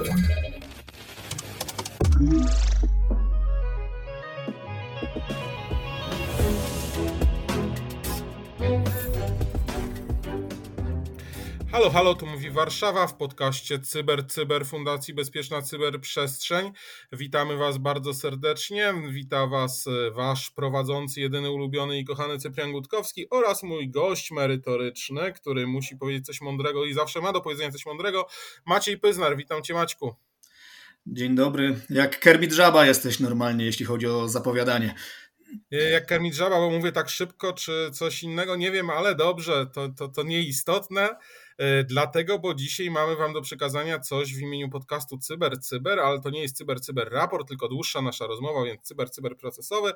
episode. Halo, halo, tu mówi Warszawa w podcaście Cyber Cyber Fundacji Bezpieczna Cyberprzestrzeń. Witamy Was bardzo serdecznie. Wita Was e, Wasz prowadzący, jedyny ulubiony i kochany Cyprian Gutkowski oraz mój gość merytoryczny, który musi powiedzieć coś mądrego i zawsze ma do powiedzenia coś mądrego, Maciej Pyznar. Witam Cię Maćku. Dzień dobry. Jak Kermit Żaba jesteś normalnie, jeśli chodzi o zapowiadanie. E, jak Kermit Żaba, bo mówię tak szybko, czy coś innego, nie wiem, ale dobrze, to, to, to nieistotne. E, dlatego, bo dzisiaj mamy Wam do przekazania coś w imieniu podcastu Cyber Cyber, ale to nie jest Cyber Cyber raport, tylko dłuższa nasza rozmowa, więc Cyber Cyber procesowy.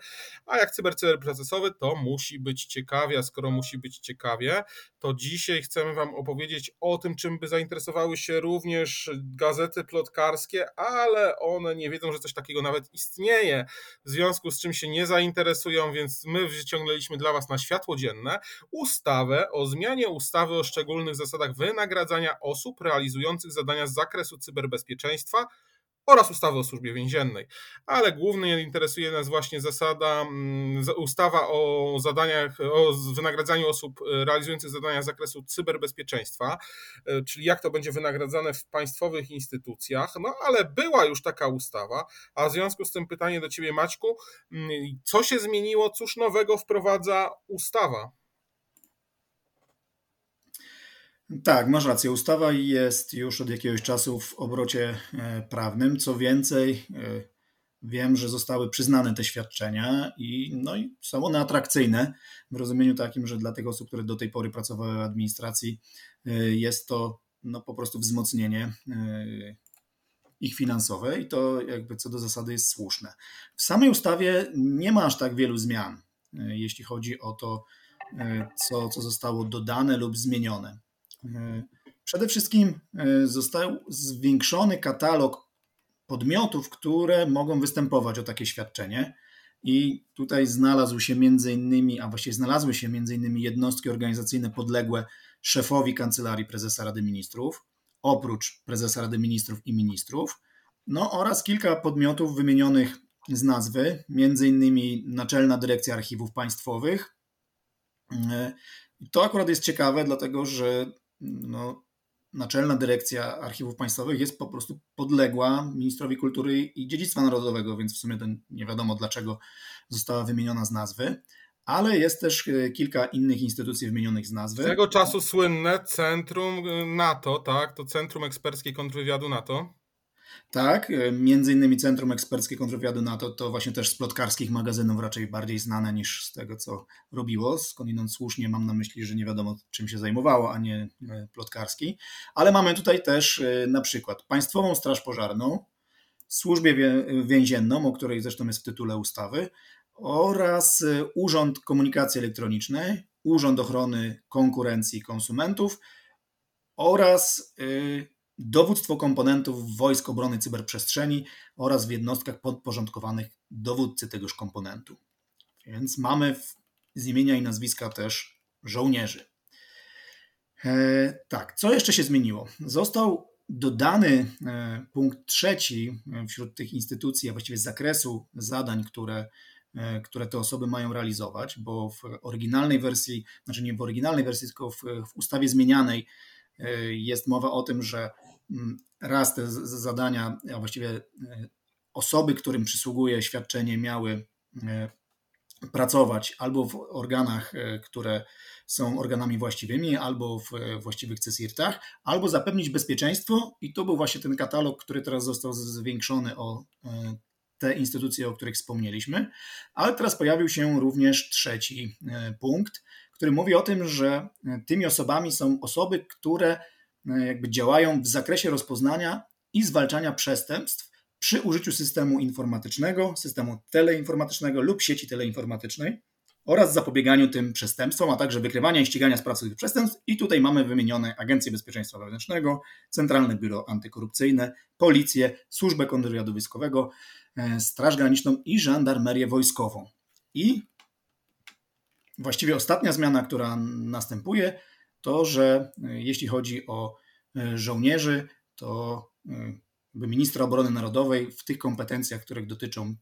A jak Cyber Cyber procesowy, to musi być ciekawie, a skoro musi być ciekawie, to dzisiaj chcemy Wam opowiedzieć o tym, czym by zainteresowały się również gazety plotkarskie, ale one nie wiedzą, że coś takiego nawet istnieje, w związku z czym się nie zainteresują, więc my wyciągnęliśmy dla Was na światło dzienne ustawę o zmianie ustawy o szczególnych zasadach wynagradzania osób realizujących zadania z zakresu cyberbezpieczeństwa oraz ustawy o służbie więziennej. Ale głównie interesuje nas właśnie zasada, mm, ustawa o zadaniach, o wynagradzaniu osób realizujących zadania z zakresu cyberbezpieczeństwa, e, czyli jak to będzie wynagradzane w państwowych instytucjach. No ale była już taka ustawa, a w związku z tym pytanie do Ciebie, Maćku, mm, co się zmieniło, cóż nowego wprowadza ustawa? Tak, masz rację. Ustawa jest już od jakiegoś czasu w obrocie e, prawnym. Co więcej, e, wiem, że zostały przyznane te świadczenia i, no i są one atrakcyjne w rozumieniu takim, że dla tych osób, które do tej pory pracowały w administracji, e, jest to no, po prostu wzmocnienie ich finansowe i to jakby co do zasady jest słuszne. W samej ustawie nie ma aż tak wielu zmian, jeśli chodzi o to, co, co zostało dodane lub zmienione. E, przede wszystkim e, został zwiększony katalog podmiotów, które mogą występować o takie świadczenie. I tutaj znalazł się między innymi, a właściwie znalazły się między innymi jednostki organizacyjne podległe szefowi Kancelarii Prezesa Rady Ministrów, oprócz Prezesa Rady Ministrów i Ministrów, no oraz kilka podmiotów wymienionych z nazwy, między innymi Naczelna Dyrekcja Archiwów Państwowych. E, to akurat jest ciekawe, dlatego że no, Naczelna Dyrekcja Archiwów Państwowych jest po prostu podległa ministrowi kultury i dziedzictwa narodowego, więc w sumie to nie wiadomo dlaczego została wymieniona z nazwy. Ale jest też e, kilka innych instytucji wymienionych z nazwy. Z tego czasu słynne Centrum e, NATO, tak? To Centrum Eksperckiej Kontrwywiadu NATO. Tak, e, między innymi Centrum Eksperckie Kontrwywiadu NATO to właśnie też z plotkarskich magazynów raczej bardziej znane niż z tego, co robiło. Skądinąd słusznie mam na myśli, że nie wiadomo czym się zajmowało, a nie e, plotkarski. Ale mamy tutaj też e, na przykład Państwową Straż Pożarną, Służbę Więzienną, o której zresztą jest w tytule ustawy, oraz Urząd Komunikacji Elektronicznej, Urząd Ochrony Konkurencji i Konsumentów oraz dowództwo komponentów Wojsk Obrony Cyberprzestrzeni oraz w jednostkach podporządkowanych dowódcy tegoż komponentu. Więc mamy z imienia i nazwiska też żołnierzy. E, tak, co jeszcze się zmieniło? Został dodany e, punkt trzeci e, wśród tych instytucji, a właściwie z zakresu zadań, które, e, które te osoby mają realizować, bo w oryginalnej wersji, znaczy nie w oryginalnej wersji, tylko w, w ustawie zmienianej e, jest mowa o tym, że raz te zadania, a właściwie e, osoby, którym przysługuje świadczenie, miały e, pracować albo w organach, e, które są organami właściwymi, albo w właściwych CSIRT-ach, albo zapewnić bezpieczeństwo. I to był właśnie ten katalog, który teraz został zwiększony o te instytucje, o których wspomnieliśmy, ale teraz pojawił się również trzeci punkt, który mówi o tym, że tymi osobami są osoby, które jakby działają w zakresie rozpoznania i zwalczania przestępstw przy użyciu systemu informatycznego, systemu teleinformatycznego lub sieci teleinformatycznej oraz zapobieganiu tym przestępstwom, a także wykrywania i ścigania sprawców tych przestępstw. I tutaj mamy wymienione Agencję Bezpieczeństwa Wewnętrznego, Centralne Biuro Antykorupcyjne, Policję, Służbę Kontrwywiadu e, Straż Graniczną i Żandarmerię Wojskową. I właściwie ostatnia zmiana, która następuje, to, że e, jeśli chodzi o e, żołnierzy, to e, ministra obrony narodowej w tych kompetencjach, które dotyczą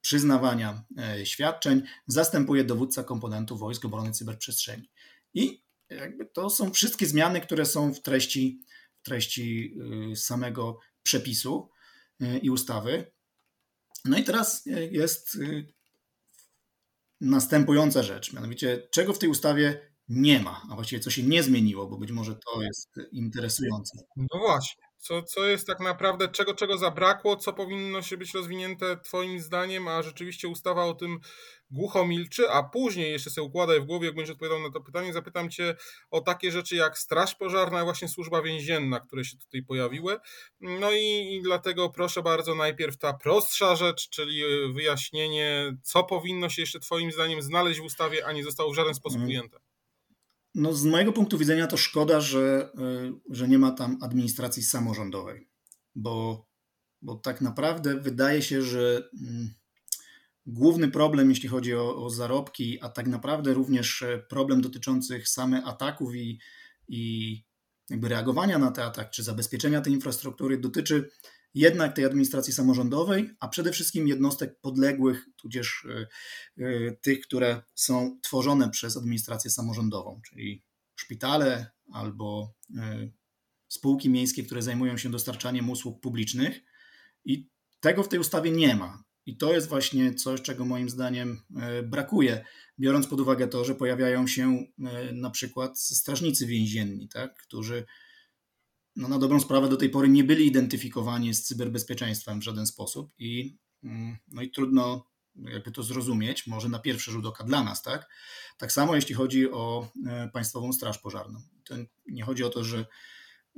przyznawania świadczeń, zastępuje dowódca komponentu Wojsk Obrony Cyberprzestrzeni. I jakby to są wszystkie zmiany, które są w treści, w treści samego przepisu i ustawy. No i teraz jest następująca rzecz, mianowicie czego w tej ustawie nie ma, a właściwie co się nie zmieniło, bo być może to jest interesujące. No właśnie. Co, co jest tak naprawdę, czego, czego zabrakło, co powinno się być rozwinięte Twoim zdaniem, a rzeczywiście ustawa o tym głucho milczy, a później jeszcze sobie układaj w głowie, jak będziesz odpowiadał na to pytanie, zapytam Cię o takie rzeczy jak Straż Pożarna, właśnie służba więzienna, które się tutaj pojawiły. No i, i dlatego proszę bardzo, najpierw ta prostsza rzecz, czyli wyjaśnienie, co powinno się jeszcze Twoim zdaniem znaleźć w ustawie, a nie zostało w żaden sposób mhm. ujęte. No, z mojego punktu widzenia to szkoda, że, y, że nie ma tam administracji samorządowej, bo, bo tak naprawdę wydaje się, że mm, główny problem, jeśli chodzi o, o zarobki, a tak naprawdę również e, problem dotyczących samych ataków i, i jakby reagowania na te ataki, czy zabezpieczenia tej infrastruktury, dotyczy jednak tej administracji samorządowej, a przede wszystkim jednostek podległych, tudzież e, e, tych, które są tworzone przez administrację samorządową, czyli szpitale albo e, spółki miejskie, które zajmują się dostarczaniem usług publicznych. I tego w tej ustawie nie ma. I to jest właśnie coś, czego moim zdaniem brakuje, biorąc pod uwagę to, że pojawiają się na przykład strażnicy więzienni, tak, którzy no na dobrą sprawę do tej pory nie byli identyfikowani z cyberbezpieczeństwem w żaden sposób i, mm, no i trudno jakby to zrozumieć, może na pierwszy rzut oka dla nas, tak? Tak samo jeśli chodzi o e, Państwową Straż Pożarną. To nie chodzi o to, że,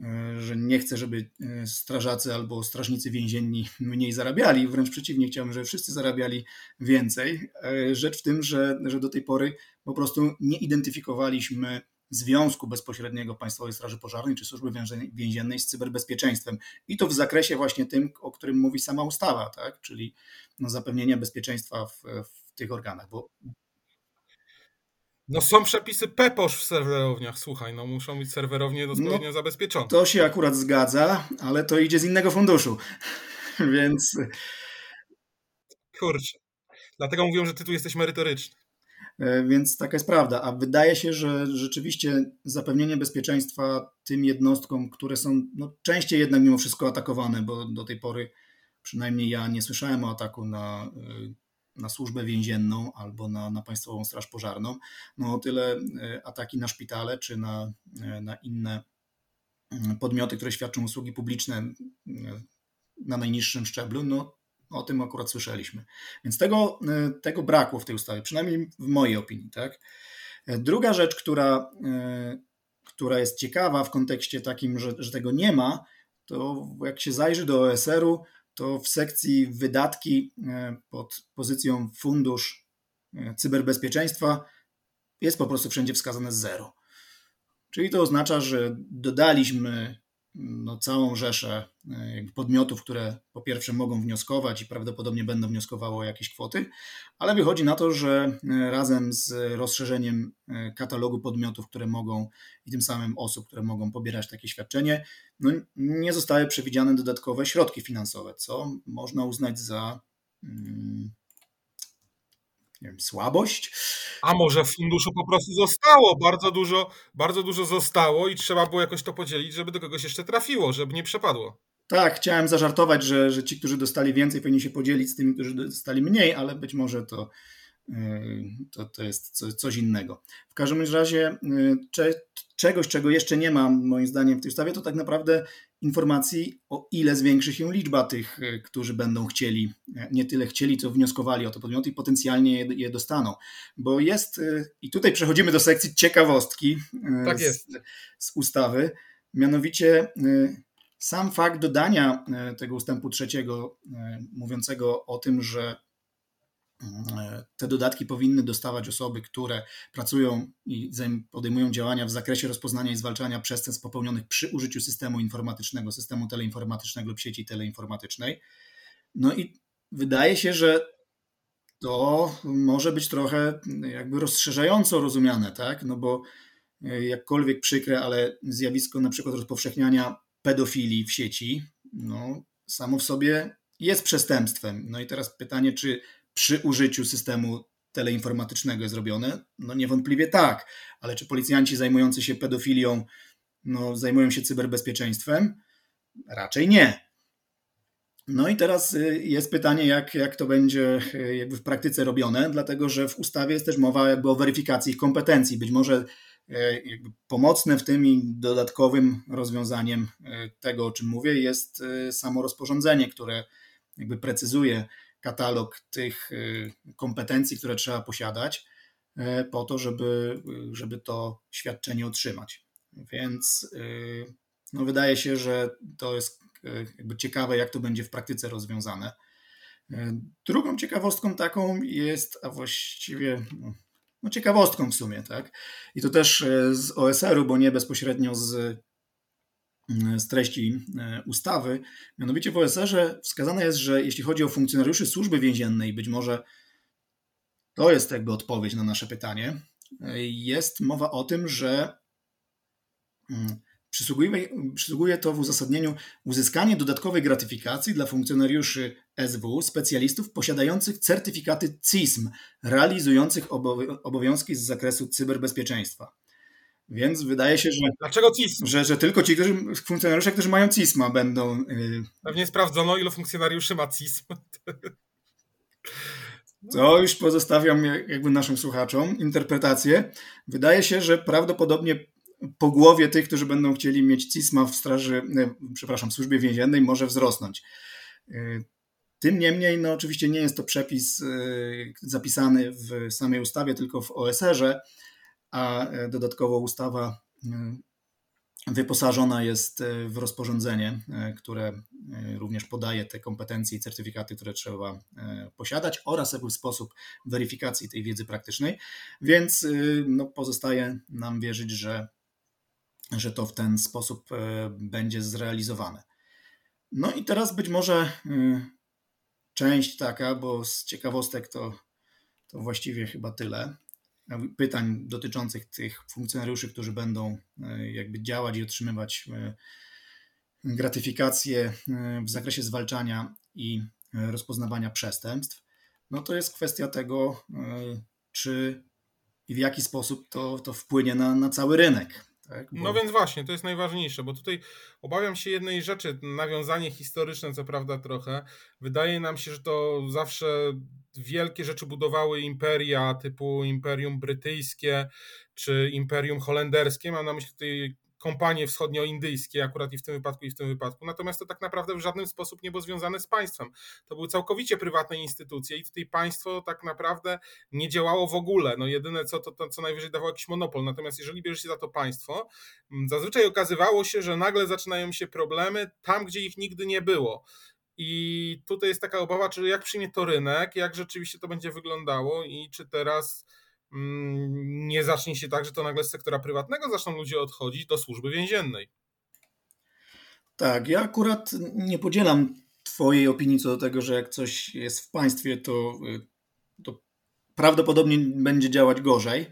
e, że nie chcę, żeby e, strażacy albo strażnicy więzienni mniej zarabiali, wręcz przeciwnie, chciałbym, żeby wszyscy zarabiali więcej. Rzecz w tym, że, że do tej pory po prostu nie identyfikowaliśmy związku bezpośredniego Państwowej Straży Pożarnej czy Służby Więziennej z cyberbezpieczeństwem. I to w zakresie właśnie tym, o którym mówi sama ustawa, tak? czyli no, zapewnienia bezpieczeństwa w, w tych organach. Bo... No są przepisy PEPOSZ w serwerowniach, słuchaj, no muszą być serwerownie odpowiednio no, zabezpieczone. To się akurat zgadza, ale to idzie z innego funduszu, więc... Kurczę, dlatego mówią, że ty tu jesteś merytoryczny. E, więc taka jest prawda. A wydaje się, że rzeczywiście zapewnienie bezpieczeństwa tym jednostkom, które są no, częściej jednak mimo wszystko atakowane, bo do tej pory przynajmniej ja nie słyszałem o ataku na, e, na służbę więzienną albo na, na Państwową Straż Pożarną. No o tyle e, ataki na szpitale czy na, na inne mm, podmioty, które świadczą usługi publiczne na najniższym szczeblu, no o tym akurat słyszeliśmy. Więc tego, y, tego brakło w tej ustawie, przynajmniej w mojej opinii. Tak? Druga rzecz, która, y, która jest ciekawa w kontekście takim, że, że tego nie ma, to jak się zajrzy do OSR-u, to w sekcji wydatki y, pod pozycją fundusz cyberbezpieczeństwa jest po prostu wszędzie wskazane zero. Czyli to oznacza, że dodaliśmy no, całą rzeszę e, podmiotów, które po pierwsze mogą wnioskować i prawdopodobnie będą wnioskowały o jakieś kwoty, ale wychodzi na to, że e, razem z rozszerzeniem e, katalogu podmiotów, które mogą i tym samym osób, które mogą pobierać takie świadczenie, no, nie zostały przewidziane dodatkowe środki finansowe, co można uznać za mm, nie wiem, słabość. A może w funduszu po prostu zostało, bardzo dużo, bardzo dużo zostało i trzeba było jakoś to podzielić, żeby do kogoś jeszcze trafiło, żeby nie przepadło. Tak, chciałem zażartować, że, że ci, którzy dostali więcej, powinni się podzielić z tymi, którzy dostali mniej, ale być może to, yy, to, to jest coś innego. W każdym razie, yy, czegoś, czego jeszcze nie ma, moim zdaniem, w tej ustawie, to tak naprawdę informacji, o ile zwiększy się liczba tych, e, którzy będą chcieli, e, nie tyle chcieli, co wnioskowali o to podmioty i potencjalnie je, je dostaną. Bo jest, e, i tutaj przechodzimy do sekcji ciekawostki tak z, z ustawy, mianowicie sam fakt dodania tego ustępu trzeciego, mówiącego o tym, że te dodatki powinny dostawać osoby, które pracują i podejmują działania w zakresie rozpoznania i zwalczania przestępstw popełnionych przy użyciu systemu informatycznego, systemu teleinformatycznego lub sieci teleinformatycznej. No i wydaje się, że to może być trochę jakby rozszerzająco rozumiane, tak? No bo e, jakkolwiek przykre, ale zjawisko na przykład rozpowszechniania pedofilii w sieci, no, samo w sobie jest przestępstwem. No i teraz pytanie, czy przy użyciu systemu teleinformatycznego jest robione? No niewątpliwie tak, ale czy policjanci zajmujący się pedofilią no, zajmują się cyberbezpieczeństwem? Raczej nie. No i teraz y, jest pytanie, jak, jak to będzie y, jakby w praktyce robione, dlatego że w ustawie jest też mowa jakby o weryfikacji ich kompetencji. Być może y, jakby pomocne w tym i dodatkowym rozwiązaniem tego, o czym mówię, jest samo rozporządzenie, które jakby precyzuje katalog tych kompetencji, które trzeba posiadać po to, żeby, żeby to świadczenie otrzymać. Więc no wydaje się, że to jest jakby ciekawe, jak to będzie w praktyce rozwiązane. Drugą ciekawostką taką jest, a właściwie no, no ciekawostką w sumie, tak? I to też z OSR-u, bo nie bezpośrednio z, z treści ustawy. Mianowicie w OSR-ze wskazane jest, że jeśli chodzi o funkcjonariuszy służby więziennej, być może to jest jakby odpowiedź na nasze pytanie, jest mowa o tym, że mm, Przysługuje, przysługuje to w uzasadnieniu uzyskanie dodatkowej gratyfikacji dla funkcjonariuszy SW, specjalistów posiadających certyfikaty CISM, realizujących obowiązki z zakresu cyberbezpieczeństwa. Więc wydaje się, że. Dlaczego CISM? Że, że tylko ci którzy, funkcjonariusze, którzy mają CISMA, będą. Yy... Pewnie sprawdzono, ilu funkcjonariuszy ma CISM. To już pozostawiam jakby naszym słuchaczom interpretację. Wydaje się, że prawdopodobnie po głowie tych, którzy będą chcieli mieć CISMA w straży, przepraszam, w służbie więziennej może wzrosnąć. E, tym niemniej, no oczywiście nie jest to przepis e, zapisany w samej ustawie, tylko w OSR-ze, a dodatkowo ustawa wyposażona jest w rozporządzenie, które również podaje te kompetencje i certyfikaty, które trzeba posiadać oraz jakby sposób weryfikacji tej wiedzy praktycznej, więc no, pozostaje nam wierzyć, że że to w ten sposób e, będzie zrealizowane. No i teraz być może e, część taka, bo z ciekawostek to, to właściwie chyba tyle. Pytań dotyczących tych funkcjonariuszy, którzy będą e, jakby działać i otrzymywać gratyfikacje w zakresie zwalczania i rozpoznawania przestępstw. No to jest kwestia tego, czy i w jaki sposób to, to wpłynie na, na cały rynek. Tak? Bo... No więc właśnie, to jest najważniejsze, bo tutaj obawiam się jednej rzeczy, nawiązanie historyczne, co prawda trochę. Wydaje nam się, że to zawsze wielkie rzeczy budowały imperia typu Imperium Brytyjskie czy Imperium Holenderskie. Mam na myśli tutaj kompanie wschodnioindyjskie, akurat i w tym wypadku, i w tym wypadku. Natomiast to tak naprawdę w żaden sposób nie było związane z państwem. To były całkowicie prywatne instytucje i tutaj państwo tak naprawdę nie działało w ogóle. No jedyne co, to, to co najwyżej dawało jakiś monopol. Natomiast jeżeli bierze się za to państwo, mm, zazwyczaj okazywało się, że nagle zaczynają się problemy tam, gdzie ich nigdy nie było. I tutaj jest taka obawa, czy jak przyjmie to rynek, jak rzeczywiście to będzie wyglądało i czy teraz nie zacznie się tak, że to nagle z sektora prywatnego zaczną ludzie odchodzić do służby więziennej. Tak, ja akurat nie podzielam Twojej opinii co do tego, że jak coś jest w państwie, to, to prawdopodobnie będzie działać gorzej.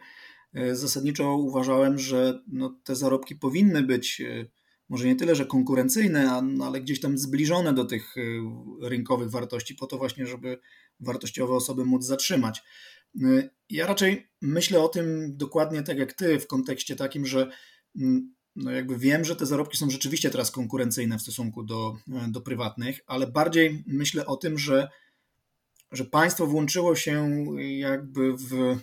Zasadniczo uważałem, że no, te zarobki powinny być e, może nie tyle, że konkurencyjne, ale gdzieś tam zbliżone do tych rynkowych wartości, po to właśnie, żeby wartościowe osoby móc zatrzymać. Y, ja raczej myślę o tym dokładnie tak jak ty, w kontekście takim, że mm, no jakby wiem, że te zarobki są rzeczywiście teraz konkurencyjne w stosunku do, e, do prywatnych, ale bardziej myślę o tym, że, że państwo włączyło się jakby w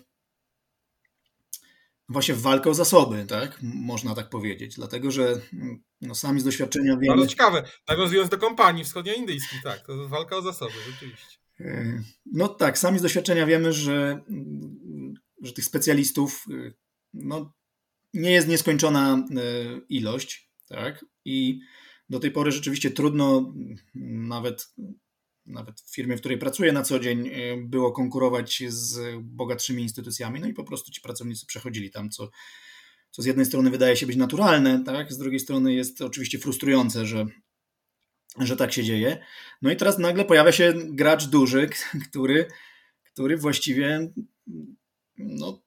właśnie w walkę o zasoby, tak? Można tak powiedzieć, dlatego że mm, no, sami z doświadczenia wiemy... Bardzo ciekawe, nawiązując do kompanii wschodnioindyjskich, tak, to walka o zasoby, rzeczywiście. No tak, sami z doświadczenia wiemy, że, że tych specjalistów no, nie jest nieskończona e, ilość, tak? I do tej pory rzeczywiście trudno nawet, nawet w firmie, w której pracuję na co dzień, e, było konkurować z bogatszymi instytucjami, no i po prostu ci pracownicy przechodzili tam, co, co z jednej strony wydaje się być naturalne, tak? Z drugiej strony jest oczywiście frustrujące, że że tak się dzieje. No i teraz nagle pojawia się gracz duży, który, który właściwie no,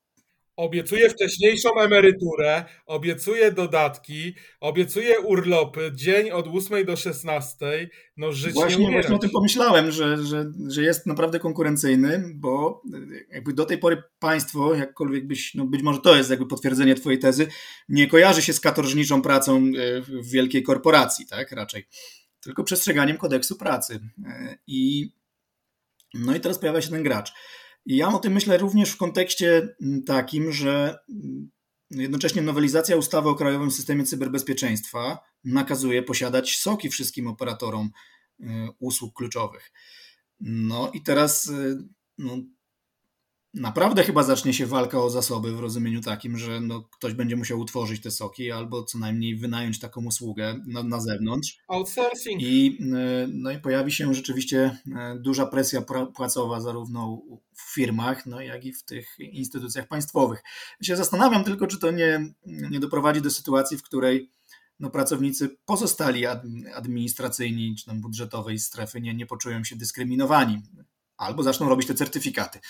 Obiecuje wcześniejszą emeryturę, obiecuje dodatki, obiecuje urlopy, dzień od 8 do 16. No żyć właśnie, nie właśnie o tym pomyślałem, że, że, że jest naprawdę konkurencyjny, bo jakby do tej pory państwo, jakkolwiek byś, no być może to jest jakby potwierdzenie twojej tezy, nie kojarzy się z katorżniczą pracą e, w wielkiej korporacji, tak, raczej, tylko przestrzeganiem kodeksu pracy. E, I no i teraz pojawia się ten gracz. I ja o tym myślę również w kontekście takim, że jednocześnie nowelizacja ustawy o Krajowym Systemie Cyberbezpieczeństwa nakazuje posiadać soki wszystkim operatorom y, usług kluczowych. No i teraz y, no, naprawdę chyba zacznie się walka o zasoby w rozumieniu takim, że no, ktoś będzie musiał utworzyć te soki albo co najmniej wynająć taką usługę na, na zewnątrz. Outsourcing. I, y, no i pojawi się rzeczywiście y, duża presja płacowa zarówno w firmach, no jak i w tych instytucjach państwowych. Ja się zastanawiam tylko, czy to nie, nie doprowadzi do sytuacji, w której no, pracownicy pozostali administracyjni czy tam budżetowej strefy nie, nie poczują się dyskryminowani albo zaczną robić te certyfikaty.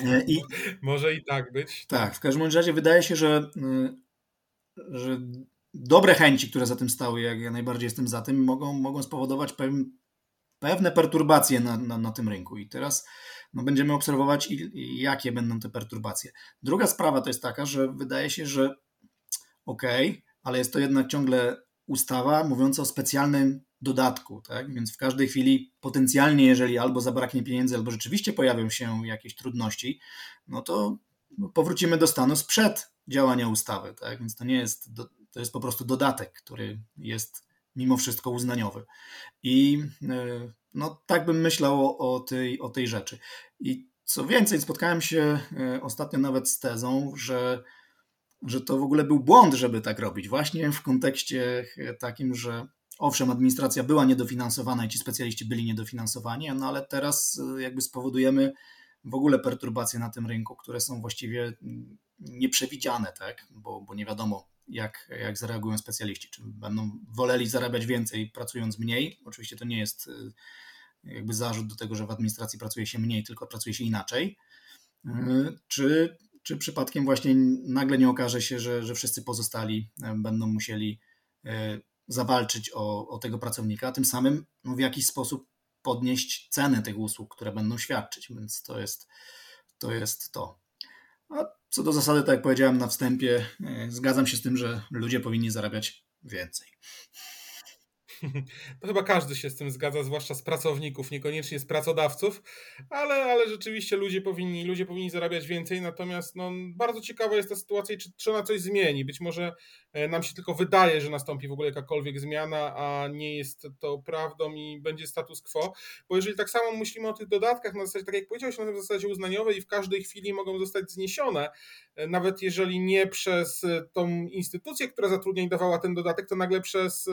E, I, Może i tak być. Tak, w każdym razie wydaje się, że, y, że dobre chęci, które za tym stały, jak ja najbardziej jestem za tym, mogą, mogą spowodować pewne perturbacje na, na, na tym rynku. I teraz no, będziemy obserwować, jakie będą te perturbacje. Druga sprawa to jest taka, że wydaje się, że okej, okay, ale jest to jednak ciągle ustawa mówiąca o specjalnym dodatku, tak? Więc w każdej chwili potencjalnie, jeżeli albo zabraknie pieniędzy, albo rzeczywiście pojawią się jakieś trudności, no to powrócimy do stanu sprzed działania ustawy, tak? Więc to nie jest, to jest po prostu dodatek, który jest mimo wszystko uznaniowy. I e, no, tak bym myślał o, o, tej, o tej rzeczy. I co więcej, spotkałem się e, ostatnio nawet z tezą, że, że to w ogóle był błąd, żeby tak robić, właśnie w kontekście takim, że owszem, administracja była niedofinansowana i ci specjaliści byli niedofinansowani, no ale teraz e, jakby spowodujemy w ogóle perturbacje na tym rynku, które są właściwie mm, nieprzewidziane, tak? bo, bo nie wiadomo, jak, jak zareagują specjaliści. Czy będą woleli zarabiać więcej, pracując mniej? Oczywiście to nie jest e, jakby zarzut do tego, że w administracji pracuje się mniej, tylko pracuje się inaczej. E, czy, czy przypadkiem właśnie nagle nie okaże się, że, że wszyscy pozostali będą musieli zawalczyć o, o tego pracownika, a tym samym no, w jakiś sposób podnieść ceny tych usług, które będą świadczyć, więc to jest to. Jest to. A co do zasady, tak jak powiedziałem na wstępie, e, zgadzam się z tym, że ludzie powinni zarabiać więcej. To chyba każdy się z tym zgadza, zwłaszcza z pracowników, niekoniecznie z pracodawców, ale, ale rzeczywiście ludzie powinni, ludzie powinni zarabiać więcej, natomiast no, bardzo ciekawa jest ta sytuacja i czy, czy ona coś zmieni. Być może e, nam się tylko wydaje, że nastąpi w ogóle jakakolwiek zmiana, a nie jest to prawdą i będzie status quo, bo jeżeli tak samo myślimy o tych dodatkach na zasadzie, tak jak powiedziałeś, na zasadzie uznaniowej i w każdej chwili mogą zostać zniesione, e, nawet jeżeli nie przez e, tą instytucję, która zatrudnia i dawała ten dodatek, to nagle przez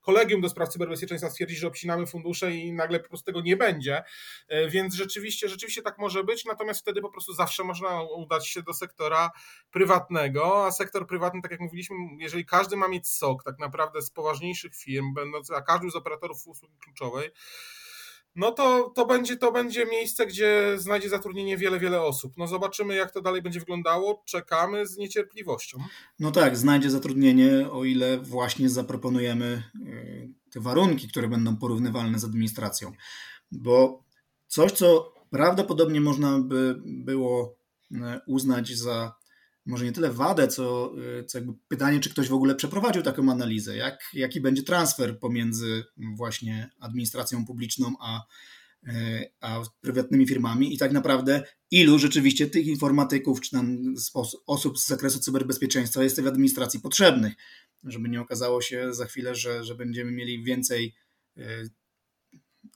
kolegium do spraw cyberbezpieczeństwa stwierdzi, że obcinamy fundusze i nagle po prostu tego nie będzie. E, więc rzeczywiście, rzeczywiście tak może być, natomiast wtedy po prostu zawsze można udać się do sektora prywatnego, a sektor prywatny, tak jak mówiliśmy, jeżeli każdy ma mieć sok tak naprawdę z poważniejszych firm, będąc, a każdy z operatorów usługi kluczowej, no to, to, będzie, to będzie miejsce, gdzie znajdzie zatrudnienie wiele, wiele osób. No zobaczymy, jak to dalej będzie wyglądało. Czekamy z niecierpliwością. No tak, znajdzie zatrudnienie, o ile właśnie zaproponujemy y, te warunki, które będą porównywalne z administracją. Bo coś, co prawdopodobnie można by było y, uznać za może nie tyle wadę, co, y, co jakby pytanie, czy ktoś w ogóle przeprowadził taką analizę, jak, jaki będzie transfer pomiędzy właśnie administracją publiczną a, y, a prywatnymi firmami i tak naprawdę ilu rzeczywiście tych informatyków czy tam osób z zakresu cyberbezpieczeństwa jest w administracji potrzebnych, żeby nie okazało się za chwilę, że, że będziemy mieli więcej y,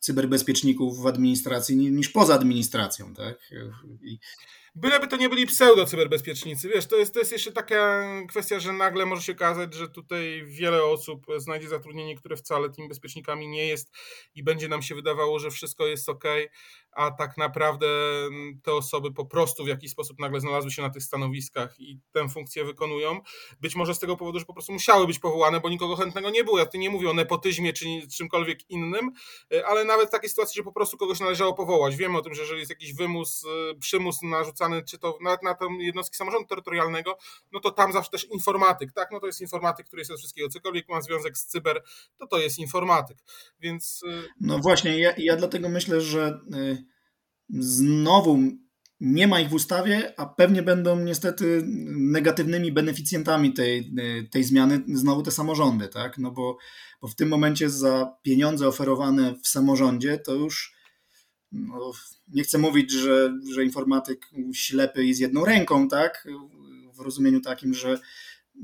cyberbezpieczników w administracji niż poza administracją. Tak? I, Byleby to nie byli pseudo-cyberbezpiecznicy. Wiesz, to jest, to jest jeszcze taka kwestia, że nagle może się okazać, że tutaj wiele osób znajdzie zatrudnienie, które wcale tymi bezpiecznikami nie jest i będzie nam się wydawało, że wszystko jest ok, a tak naprawdę te osoby po prostu w jakiś sposób nagle znalazły się na tych stanowiskach i tę funkcję wykonują. Być może z tego powodu, że po prostu musiały być powołane, bo nikogo chętnego nie było. Ja tu nie mówię o nepotyzmie czy czymkolwiek innym, ale nawet w takiej sytuacji, że po prostu kogoś należało powołać. Wiemy o tym, że jeżeli jest jakiś wymus, przymus narzucony czy to nawet na tę jednostki samorządu terytorialnego, no to tam zawsze też informatyk, tak, no to jest informatyk, który jest od wszystkiego, cokolwiek ma związek z cyber, to to jest informatyk, więc... Y, no właśnie, ja, ja dlatego myślę, że y, znowu nie ma ich w ustawie, a pewnie będą niestety negatywnymi beneficjentami tej, tej zmiany znowu te samorządy, tak? No bo, bo w tym momencie za pieniądze oferowane w samorządzie to już no, nie chcę mówić, że, że informatyk ślepy i z jedną ręką, tak? W rozumieniu takim, że,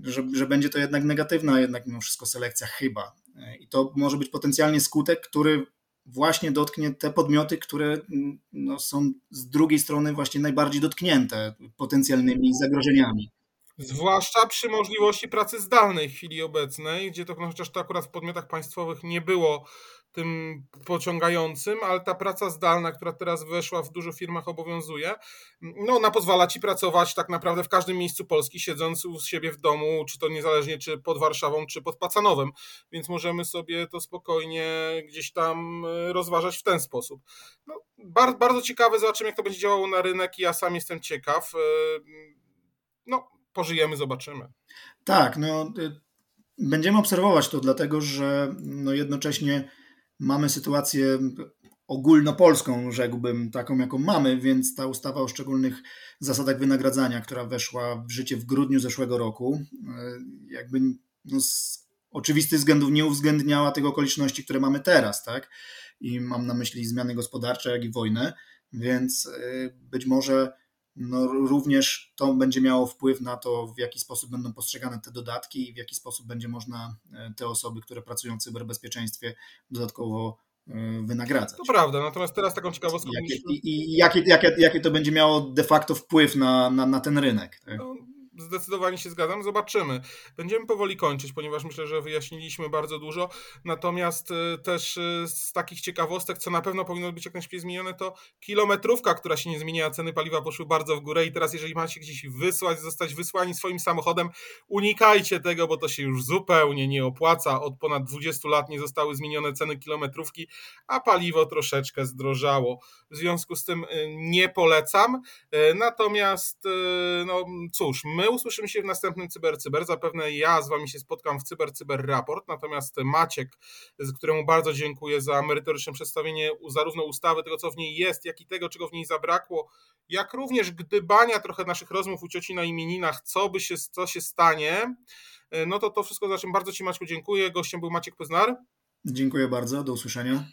że, że będzie to jednak negatywna jednak mimo wszystko selekcja chyba. I to może być potencjalnie skutek, który właśnie dotknie te podmioty, które no, są z drugiej strony właśnie najbardziej dotknięte potencjalnymi zagrożeniami. Zwłaszcza przy możliwości pracy zdalnej w chwili obecnej, gdzie to no, chociaż to akurat w podmiotach państwowych nie było tym pociągającym, ale ta praca zdalna, która teraz weszła w dużo firmach obowiązuje, no ona pozwala ci pracować tak naprawdę w każdym miejscu Polski, siedząc u siebie w domu, czy to niezależnie czy pod Warszawą, czy pod Pacanowem, więc możemy sobie to spokojnie gdzieś tam e, rozważać w ten sposób. No, bardzo, bardzo ciekawe, zobaczymy jak to będzie działało na rynek i ja sam jestem ciekaw. E, no, pożyjemy, zobaczymy. Tak, no y, będziemy obserwować to, dlatego że no jednocześnie mamy sytuację ogólnopolską, rzekłbym, taką jaką mamy, więc ta ustawa o szczególnych zasadach wynagradzania, która weszła w życie w grudniu zeszłego roku, e, jakby no, z oczywistych względów nie uwzględniała tych okoliczności, które mamy teraz, tak? I mam na myśli zmiany gospodarcze, jak i wojnę, więc e, być może no, również to będzie miało wpływ na to, w jaki sposób będą postrzegane te dodatki i w jaki sposób będzie można e, te osoby, które pracują w cyberbezpieczeństwie, dodatkowo e, wynagradzać. To prawda, natomiast teraz taką ciekawostką... Jakie, I, i jakie, jakie, jakie to będzie miało de facto wpływ na, na, na ten rynek. Tak? No, zdecydowanie się zgadzam. Zobaczymy. Będziemy powoli kończyć, ponieważ myślę, że wyjaśniliśmy bardzo dużo. Natomiast y, też y, z takich ciekawostek, co na pewno powinno być jak najszybciej zmienione, to kilometrówka, która się nie zmienia, ceny paliwa poszły bardzo w górę i teraz jeżeli macie gdzieś wysłać, zostać wysłani swoim samochodem, unikajcie tego, bo to się już zupełnie nie opłaca. Od ponad 20 lat nie zostały zmienione ceny kilometrówki, a paliwo troszeczkę zdrożało. W związku z tym y, nie polecam. Natomiast no cóż, my usłyszymy się w następnym Cyber Cyber. Zapewne ja z Wami się spotkam w Cyber Cyber Raport, natomiast Maciek, któremu bardzo dziękuję za merytoryczne przedstawienie zarówno ustawy, tego co w niej jest, jak i tego, czego w niej zabrakło, jak również gdybania trochę naszych rozmów u cioci na imieninach, co by się, co się stanie, no to to wszystko, za czym bardzo Ci Maćku dziękuję. Gościem był Maciek Poznar. Dziękuję bardzo, do usłyszenia.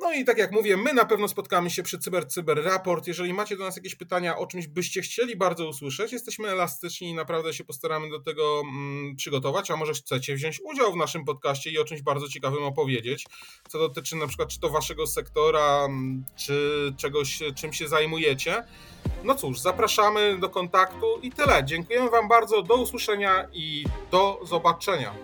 No i tak jak mówię, my na pewno spotkamy się przy Cyber Cyber Raport. Jeżeli macie do nas jakieś pytania o czymś byście chcieli bardzo usłyszeć, jesteśmy elastyczni i naprawdę się postaramy do tego mm, przygotować, a może chcecie wziąć udział w naszym podcaście i o czymś bardzo ciekawym opowiedzieć, co dotyczy na przykład czy to waszego sektora, mm, czy czegoś, czym się zajmujecie. No cóż, zapraszamy do kontaktu i tyle. Dziękujemy wam bardzo, do usłyszenia i do zobaczenia.